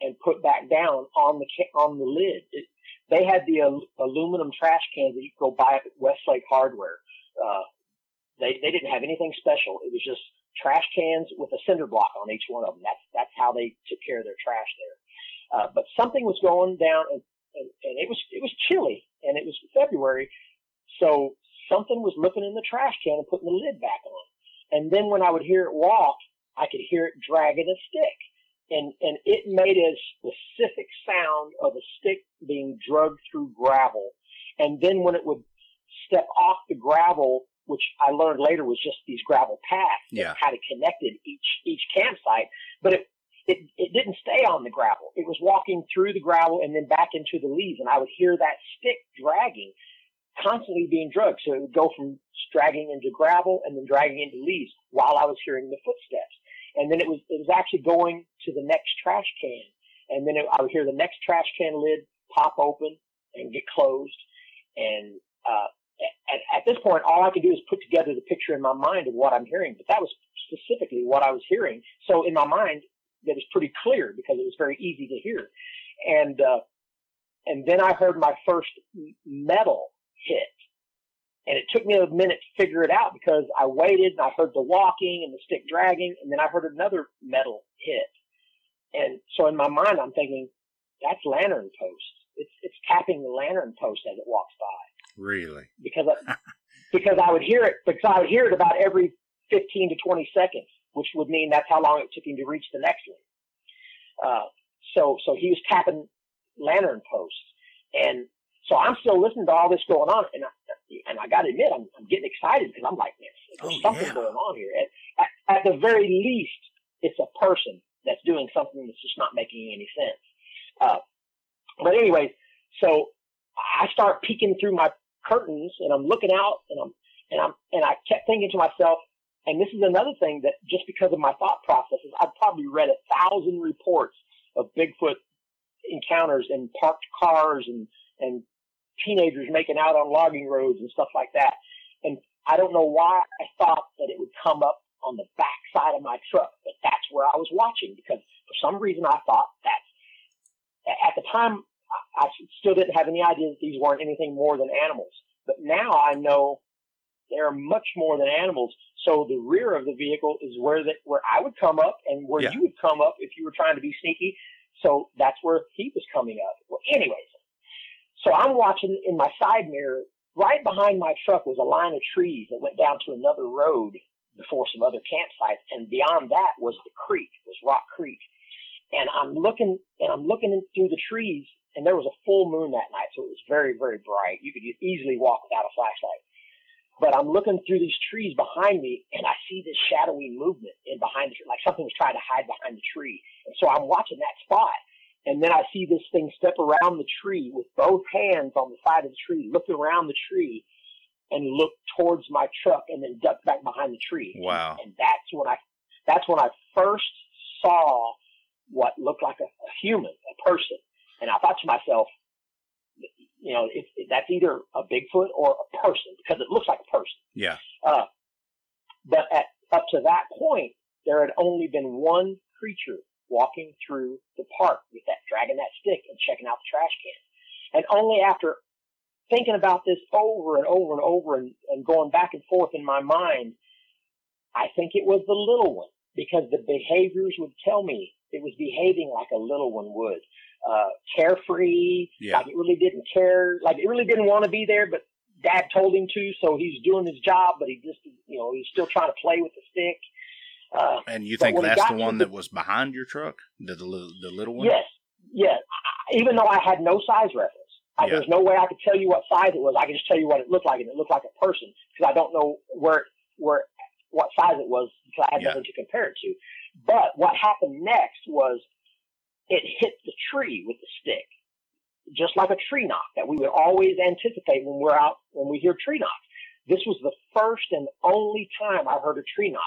and put back down on the on the lid. It, they had the aluminum trash cans that you could go buy at Westlake Hardware. Uh, they they didn't have anything special. It was just trash cans with a cinder block on each one of them. That's that's how they took care of their trash there. Uh, but something was going down, and, and, and it was it was chilly, and it was February, so something was looking in the trash can and putting the lid back on. And then when I would hear it walk, I could hear it dragging a stick. And, and it made a specific sound of a stick being drugged through gravel. And then when it would step off the gravel, which I learned later was just these gravel paths yeah. that kind of connected each, each campsite, but it, it, it didn't stay on the gravel. It was walking through the gravel and then back into the leaves. And I would hear that stick dragging constantly being drugged. So it would go from dragging into gravel and then dragging into leaves while I was hearing the footsteps. And then it was, it was actually going to the next trash can. And then it, I would hear the next trash can lid pop open and get closed. And, uh, at, at this point, all I could do is put together the picture in my mind of what I'm hearing. But that was specifically what I was hearing. So in my mind, that was pretty clear because it was very easy to hear. And, uh, and then I heard my first metal hit. And it took me a minute to figure it out because I waited and I heard the walking and the stick dragging and then I heard another metal hit. And so in my mind, I'm thinking, that's lantern post. It's, it's tapping the lantern post as it walks by. Really? Because, I, because I would hear it, because I would hear it about every 15 to 20 seconds, which would mean that's how long it took him to reach the next one. Uh, so, so he was tapping lantern posts. And so I'm still listening to all this going on, and I, and I got to admit, I'm, I'm getting excited because I'm like, man, there's oh, something yeah. going on here. At, at, at, the very least, it's a person that's doing something that's just not making any sense. Uh, but anyways, so I start peeking through my curtains, and I'm looking out, and I'm and I'm and I kept thinking to myself, and this is another thing that just because of my thought processes, I've probably read a thousand reports of Bigfoot encounters in parked cars and and teenagers making out on logging roads and stuff like that. And I don't know why I thought that it would come up on the back side of my truck, but that's where I was watching because for some reason I thought that at the time I still didn't have any idea that these weren't anything more than animals. But now I know they're much more than animals. So the rear of the vehicle is where that where I would come up and where yeah. you would come up if you were trying to be sneaky. So that's where he was coming up. Well, anyways, so I'm watching in my side mirror. Right behind my truck was a line of trees that went down to another road before some other campsites, and beyond that was the creek, was Rock Creek. And I'm looking, and I'm looking through the trees, and there was a full moon that night, so it was very, very bright. You could easily walk without a flashlight. But I'm looking through these trees behind me, and I see this shadowy movement in behind the tree, like something was trying to hide behind the tree. And so I'm watching that spot, and then I see this thing step around the tree with both hands on the side of the tree, look around the tree, and look towards my truck, and then duck back behind the tree. Wow! And, and that's when I, that's when I first saw what looked like a, a human, a person. And I thought to myself, you know, it, it, that's either a Bigfoot or a person because it looks like a person. Yeah. Uh, but at up to that point, there had only been one creature walking through the park with that, dragging that stick and checking out the trash can. And only after thinking about this over and over and over and, and going back and forth in my mind, I think it was the little one because the behaviors would tell me it was behaving like a little one would. Uh, carefree, yeah. like it really didn't care, like it really didn't want to be there, but dad told him to, so he's doing his job, but he just, you know, he's still trying to play with the stick. Uh, and you think that's the one that was behind your truck, the, the the little one? Yes, yes. Even though I had no size reference, I, yeah. there's no way I could tell you what size it was. I can just tell you what it looked like, and it looked like a person because I don't know where where what size it was because I had yeah. nothing to compare it to. But what happened next was it hit the tree with the stick, just like a tree knock that we would always anticipate when we're out when we hear tree knocks. This was the first and only time I heard a tree knock.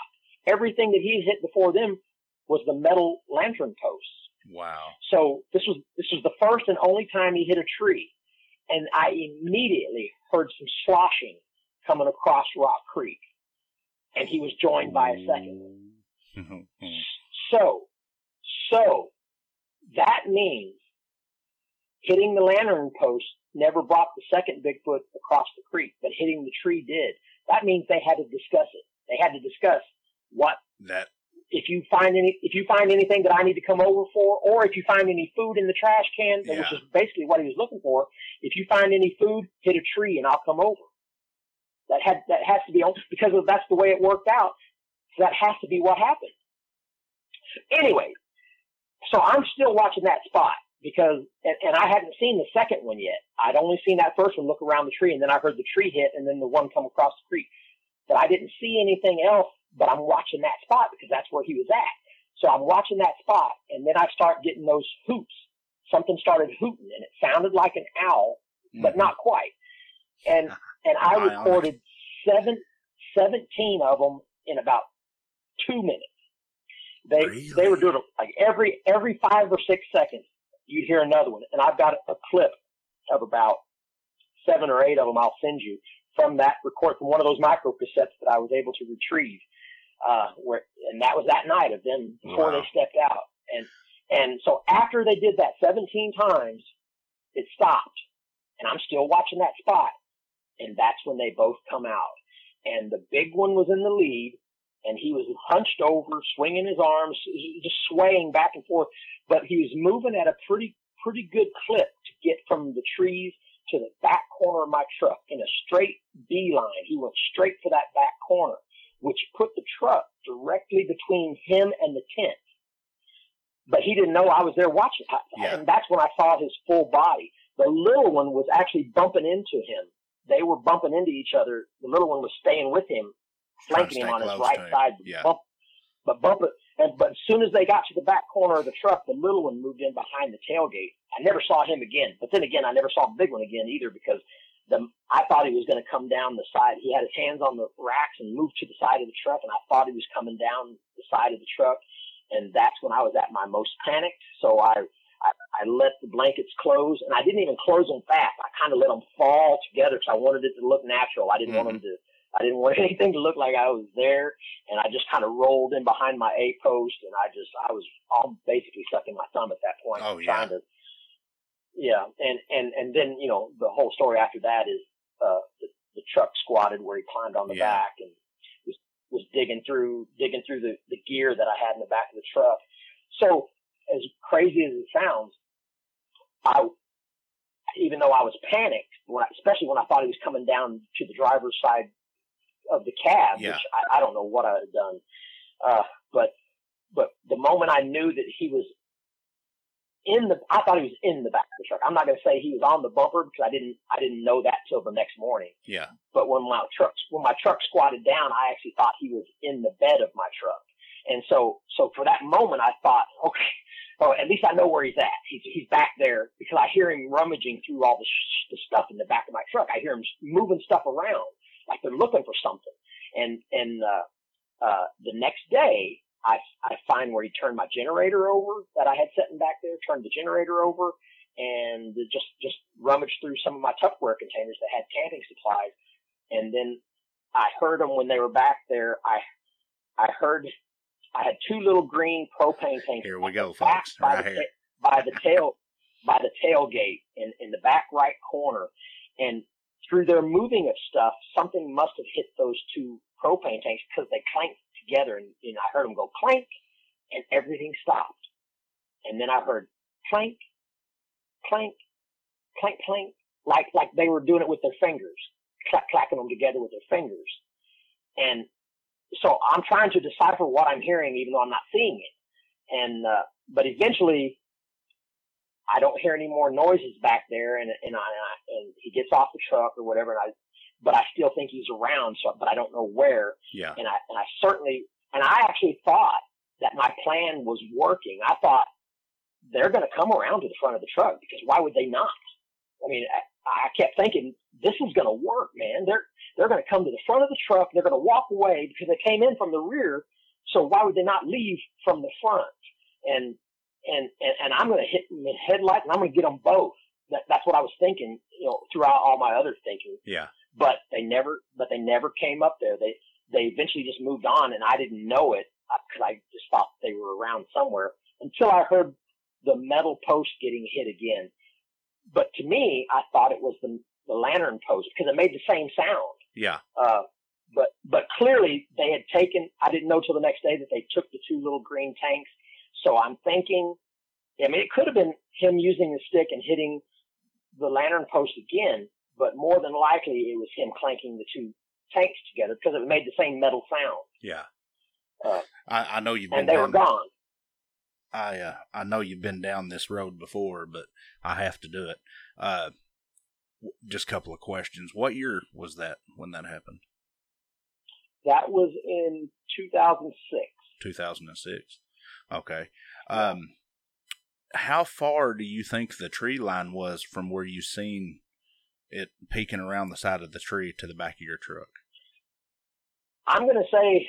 Everything that he hit before them was the metal lantern posts. Wow. So this was this was the first and only time he hit a tree. And I immediately heard some sloshing coming across Rock Creek. And he was joined by a second. so so that means hitting the lantern post never brought the second Bigfoot across the creek, but hitting the tree did. That means they had to discuss it. They had to discuss what that if you find any if you find anything that I need to come over for, or if you find any food in the trash can, yeah. which is basically what he was looking for. If you find any food, hit a tree and I'll come over. That had that has to be on because that's the way it worked out. So that has to be what happened. Anyway, so I'm still watching that spot because, and, and I hadn't seen the second one yet. I'd only seen that first one look around the tree, and then I heard the tree hit, and then the one come across the creek. But I didn't see anything else but I'm watching that spot because that's where he was at. So I'm watching that spot and then I start getting those hoots. Something started hooting and it sounded like an owl, mm-hmm. but not quite. and and I recorded seven, 17 of them in about two minutes. They really? they were doing it like every every five or six seconds you'd hear another one, and I've got a clip of about seven or eight of them. I'll send you from that record from one of those micro cassettes that I was able to retrieve. Uh, where and that was that night of them before wow. they stepped out, and and so after they did that 17 times, it stopped, and I'm still watching that spot, and that's when they both come out, and the big one was in the lead, and he was hunched over, swinging his arms, just swaying back and forth, but he was moving at a pretty pretty good clip to get from the trees to the back corner of my truck in a straight beeline. He went straight for that back corner, which put the truck directly between him and the tent but he didn't know I was there watching. Yeah. And that's when I saw his full body. The little one was actually bumping into him. They were bumping into each other. The little one was staying with him, flanking him on his right side. Yeah. Bump, but bump it. And, but as soon as they got to the back corner of the truck, the little one moved in behind the tailgate. I never saw him again. But then again, I never saw the big one again either because the, I thought he was going to come down the side. He had his hands on the racks and moved to the side of the truck, and I thought he was coming down the side of the truck and that's when I was at my most panicked. So I, I, I let the blankets close, and I didn't even close them fast. I kind of let them fall together because I wanted it to look natural. I didn't mm-hmm. want them to. I didn't want anything to look like I was there, and I just kind of rolled in behind my A post, and I just I was all basically sucking my thumb at that point, oh, yeah. trying to. Yeah, and and and then you know the whole story after that is uh, the, the truck squatted where he climbed on the yeah. back, and was digging through digging through the, the gear that I had in the back of the truck. So as crazy as it sounds, I even though I was panicked, when I, especially when I thought he was coming down to the driver's side of the cab, yeah. which I, I don't know what I had done. Uh, but but the moment I knew that he was in the, I thought he was in the back of the truck. I'm not going to say he was on the bumper because I didn't, I didn't know that till the next morning. Yeah. But when my truck, when my truck squatted down, I actually thought he was in the bed of my truck. And so, so for that moment, I thought, okay, well, at least I know where he's at. He's, he's back there because I hear him rummaging through all the, sh- the stuff in the back of my truck. I hear him moving stuff around like they're looking for something. And, and, uh, uh, the next day, I, I find where he turned my generator over that I had sitting back there, turned the generator over, and just just rummaged through some of my Tupperware containers that had camping supplies. And then I heard them when they were back there. I I heard I had two little green propane tanks. Here we go, folks. By, right the, here. by the tail by the tailgate in in the back right corner, and through their moving of stuff, something must have hit those two propane tanks because they clanked together and, and I heard them go clank and everything stopped. And then I heard clank, clank, clank, clank, like, like they were doing it with their fingers, clack, clacking them together with their fingers. And so I'm trying to decipher what I'm hearing, even though I'm not seeing it. And, uh, but eventually I don't hear any more noises back there and, and I, and he gets off the truck or whatever and I but I still think he's around. So, but I don't know where. Yeah. And I and I certainly and I actually thought that my plan was working. I thought they're going to come around to the front of the truck because why would they not? I mean, I, I kept thinking this is going to work, man. They're they're going to come to the front of the truck. They're going to walk away because they came in from the rear. So why would they not leave from the front? And and and, and I'm going to hit them in headlights and I'm going to get them both. That, that's what I was thinking, you know, throughout all my other thinking. Yeah but they never, but they never came up there. They, they eventually just moved on and I didn't know it because uh, I just thought they were around somewhere until I heard the metal post getting hit again. But to me, I thought it was the, the lantern post because it made the same sound. Yeah. Uh, but, but clearly they had taken, I didn't know till the next day that they took the two little green tanks. So I'm thinking, I mean, it could have been him using the stick and hitting the lantern post again, but more than likely it was him clanking the two tanks together because it made the same metal sound. Yeah. Uh, I, I know you've been and they down, were gone. I uh, I know you've been down this road before, but I have to do it. Uh, just a couple of questions. What year was that when that happened? That was in 2006. 2006. Okay. Um, how far do you think the tree line was from where you seen it peeking around the side of the tree to the back of your truck? I'm going to say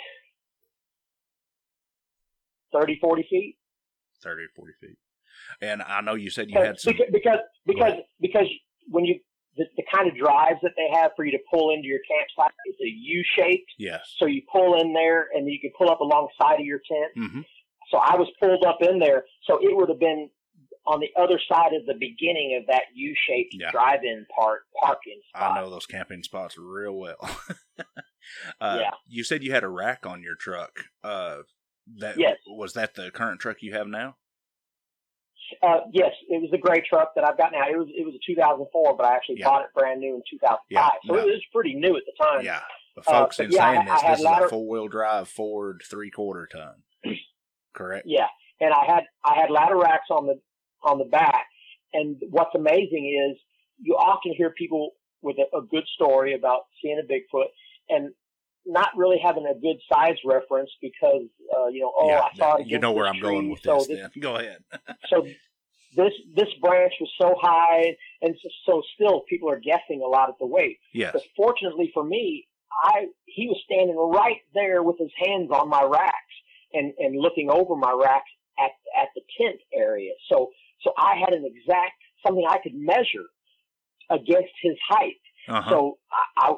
30, 40 feet. 30 40 feet. And I know you said you had some. because because because, because when you the, the kind of drives that they have for you to pull into your campsite is a U shaped. Yes. So you pull in there and you can pull up alongside of your tent. hmm So I was pulled up in there. So it would have been on the other side of the beginning of that U shaped Yeah. drive in part parking spot. I know those camping spots real well. uh, Yeah. You said you had a rack on your truck. Uh, that Yes. was that the current truck you have now? Uh, yes, it was a gray truck that I've got now. It was it was a 2004, but I actually Yeah. bought it brand new in 2005. Yeah, so no. it was pretty new at the time. Yeah. But Uh, folks, but in yeah, saying I this, had this is ladder- a four wheel drive Ford three quarter ton. Correct. Yeah, and I had I had ladder racks on the on the back. And what's amazing is you often hear people with a, a good story about seeing a Bigfoot and not really having a good size reference because uh, you know oh yeah, I saw it you know where I'm going with so this. this. Go ahead. so this this branch was so high and so, so still people are guessing a lot at the weight. yes. But fortunately for me, I he was standing right there with his hands on my racks and and looking over my racks at at the tent area. So so I had an exact something I could measure against his height. Uh-huh. So I, I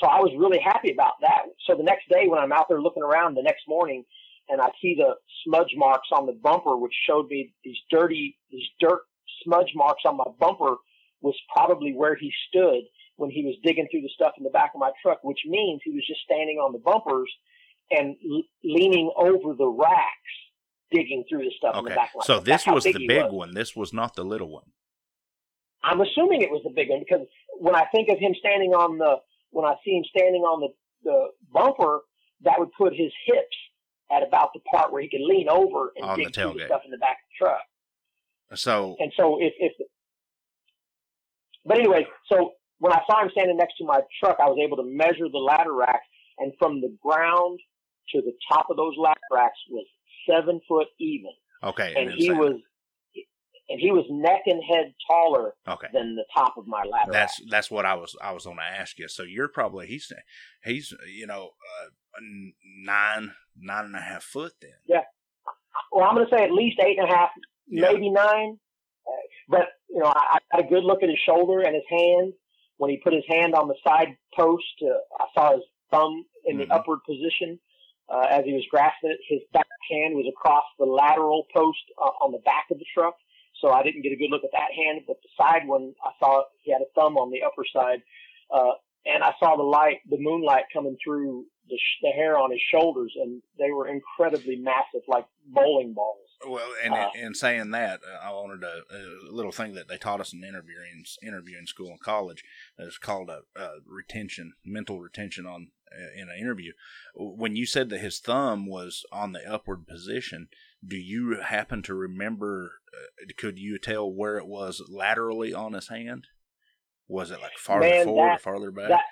so I was really happy about that. So the next day when I'm out there looking around the next morning and I see the smudge marks on the bumper, which showed me these dirty, these dirt smudge marks on my bumper was probably where he stood when he was digging through the stuff in the back of my truck, which means he was just standing on the bumpers and l- leaning over the racks, digging through the stuff in the okay. back of my So this was the big was. one. This was not the little one. I'm assuming it was the big one because when I think of him standing on the, when I see him standing on the, the bumper, that would put his hips at about the part where he could lean over and On the dig through the stuff in the back of the truck. So And so if, if, but anyway, so when I saw him standing next to my truck, I was able to measure the ladder racks and from the ground to the top of those lap racks was seven foot even. okay, And he was, and he was neck and head taller okay. than the top of my ladder rack. That's that's what I was I was going to ask you. So you're probably he's he's you know uh, nine nine and a half foot then. Yeah. Well, I'm going to say at least eight and a half, Yeah. maybe nine. But you know, I, I got a good look at his shoulder and his hand. When he put his hand on the side post, uh, I saw his thumb in Mhm. the upward position uh, as he was grasping it. His back hand was across the lateral post uh, on the back of the truck, so I didn't get a good look at that hand. But the side one, I saw he had a thumb on the upper side, uh, and I saw the light, the moonlight coming through the, sh- the hair on his shoulders, and they were incredibly massive, like bowling balls. Well, and Uh, in saying that, uh, I wanted a, a little thing that they taught us in interviewing interviewing school and college. It's called a, a retention, mental retention on uh, in an interview. When you said that his thumb was on the upward position, do you happen to remember? Uh, could you tell where it was laterally on his hand? Was it like farther Man, forward or farther back? that-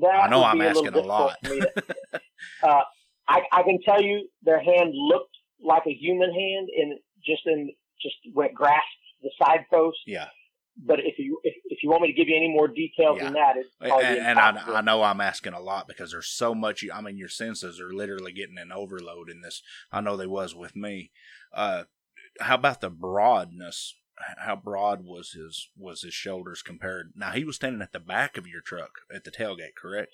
That I know I'm be a asking a lot. difficult for me to- uh, I, I can tell you their hand looked like a human hand and just in just went grasped the side post. yeah, But if you if, if you want me to give you any more details than that, it's and, and I. I know I'm asking a lot because there's so much. I mean, your senses are literally getting an overload in this. I know they was with me. Uh, how about the broadness? How broad was his was his shoulders compared? Now he was standing at the back of your truck at the tailgate, correct?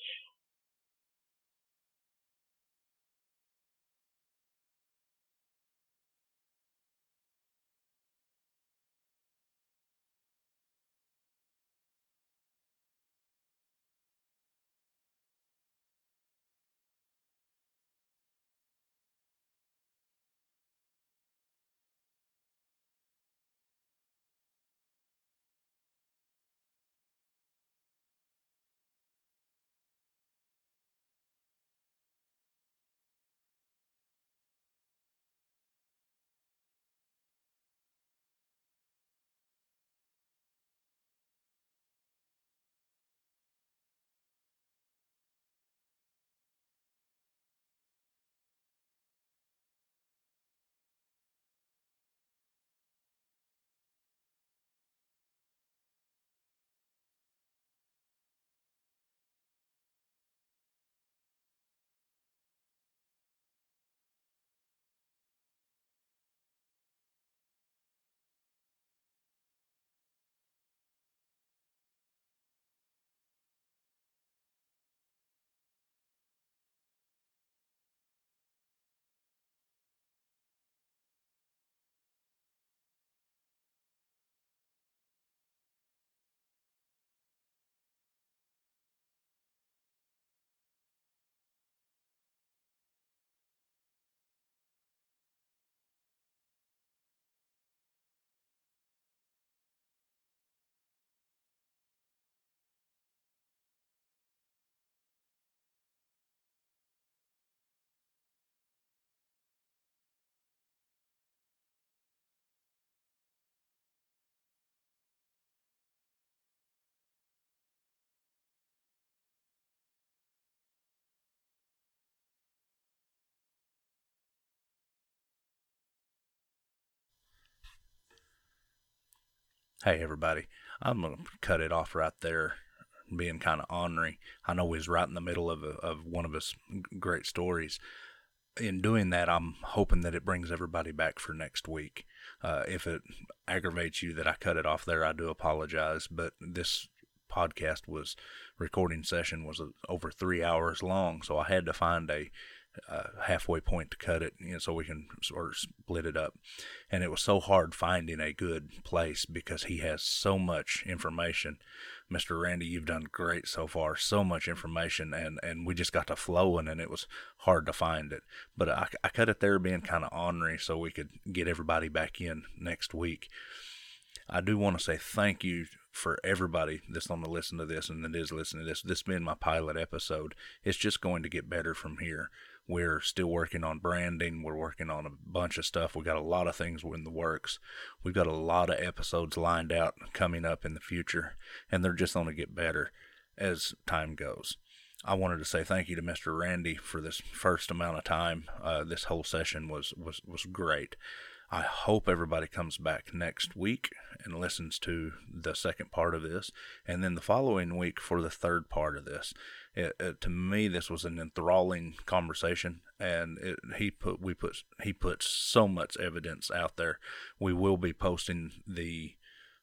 Hey, everybody. I'm going to cut it off right there, being kind of ornery. I know he's right in the middle of, a, of one of his great stories. In doing that, I'm hoping that it brings everybody back for next week. Uh, if it aggravates you that I cut it off there, I do apologize. But this podcast was recording session was over three hours long, so I had to find a uh, halfway point to cut it, you know, so we can of split it up. And it was so hard finding a good place because he has so much information. Mr. Randy, you've done great so far. So much information, and and we just got to flowing, and it was hard to find it. But I, I cut it there, being kind of ornery, so we could get everybody back in next week. I do want to say thank you for everybody that's going to listen to this and that is listening to this. This being my pilot episode, it's just going to get better from here. We're still working on branding. We're working on a bunch of stuff. We got a lot of things in the works. We've got a lot of episodes lined out coming up in the future, and they're just going to get better as time goes. I wanted to say thank you to Mr. Randy for this first amount of time. Uh, this whole session was was was great. I hope everybody comes back next week and listens to the second part of this, and then the following week for the third part of this. It, it, to me, this was an enthralling conversation, and it, he put we put he put so much evidence out there. We will be posting the.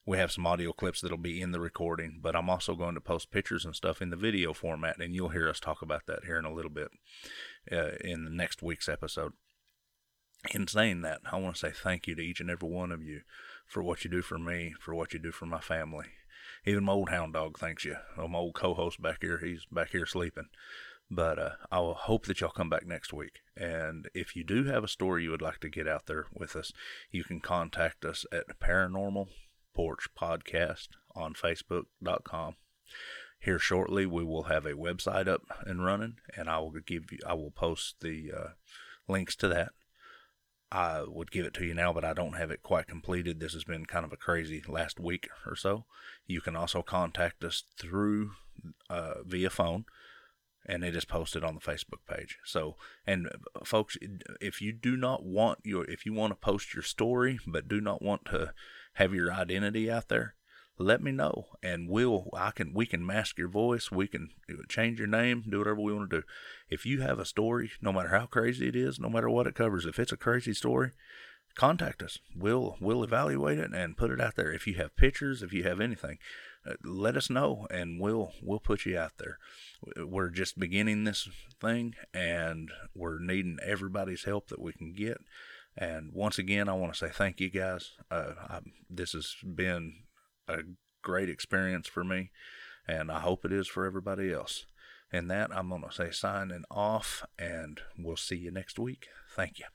We have some audio clips that'll be in the recording, but I'm also going to post pictures and stuff in the video format, and you'll hear us talk about that here in a little bit uh, in the next week's episode in saying that, I want to say thank you to each and every one of you for what you do for me, for what you do for my family. Even my old hound dog thanks you. Oh, my old co-host back here, he's back here sleeping. But uh, I will hope that y'all come back next week. And if you do have a story you would like to get out there with us, you can contact us at Paranormal Porch Podcast on Facebook.com. Here shortly, we will have a website up and running, and I will give you, I will post the uh, links to that I would give it to you now, but I don't have it quite completed. This has been kind of a crazy last week or so. You can also contact us through uh, via phone, and it is posted on the Facebook page. So, and uh, folks, if you do not want your, if you want to post your story, but do not want to have your identity out there, let me know and we'll I can we can mask your voice, we can change your name, do whatever we want to do. If you have a story, no matter how crazy it is, no matter what it covers, if it's a crazy story, contact us. We'll we'll evaluate it and put it out there. If you have pictures, if you have anything, uh, let us know and we'll we'll put you out there. We're just beginning this thing and we're needing everybody's help that we can get. And once again, I want to say thank you guys. Uh, I, this has been a great experience for me, and I hope it is for everybody else. And that I'm going to say signing off, and we'll see you next week. Thank you.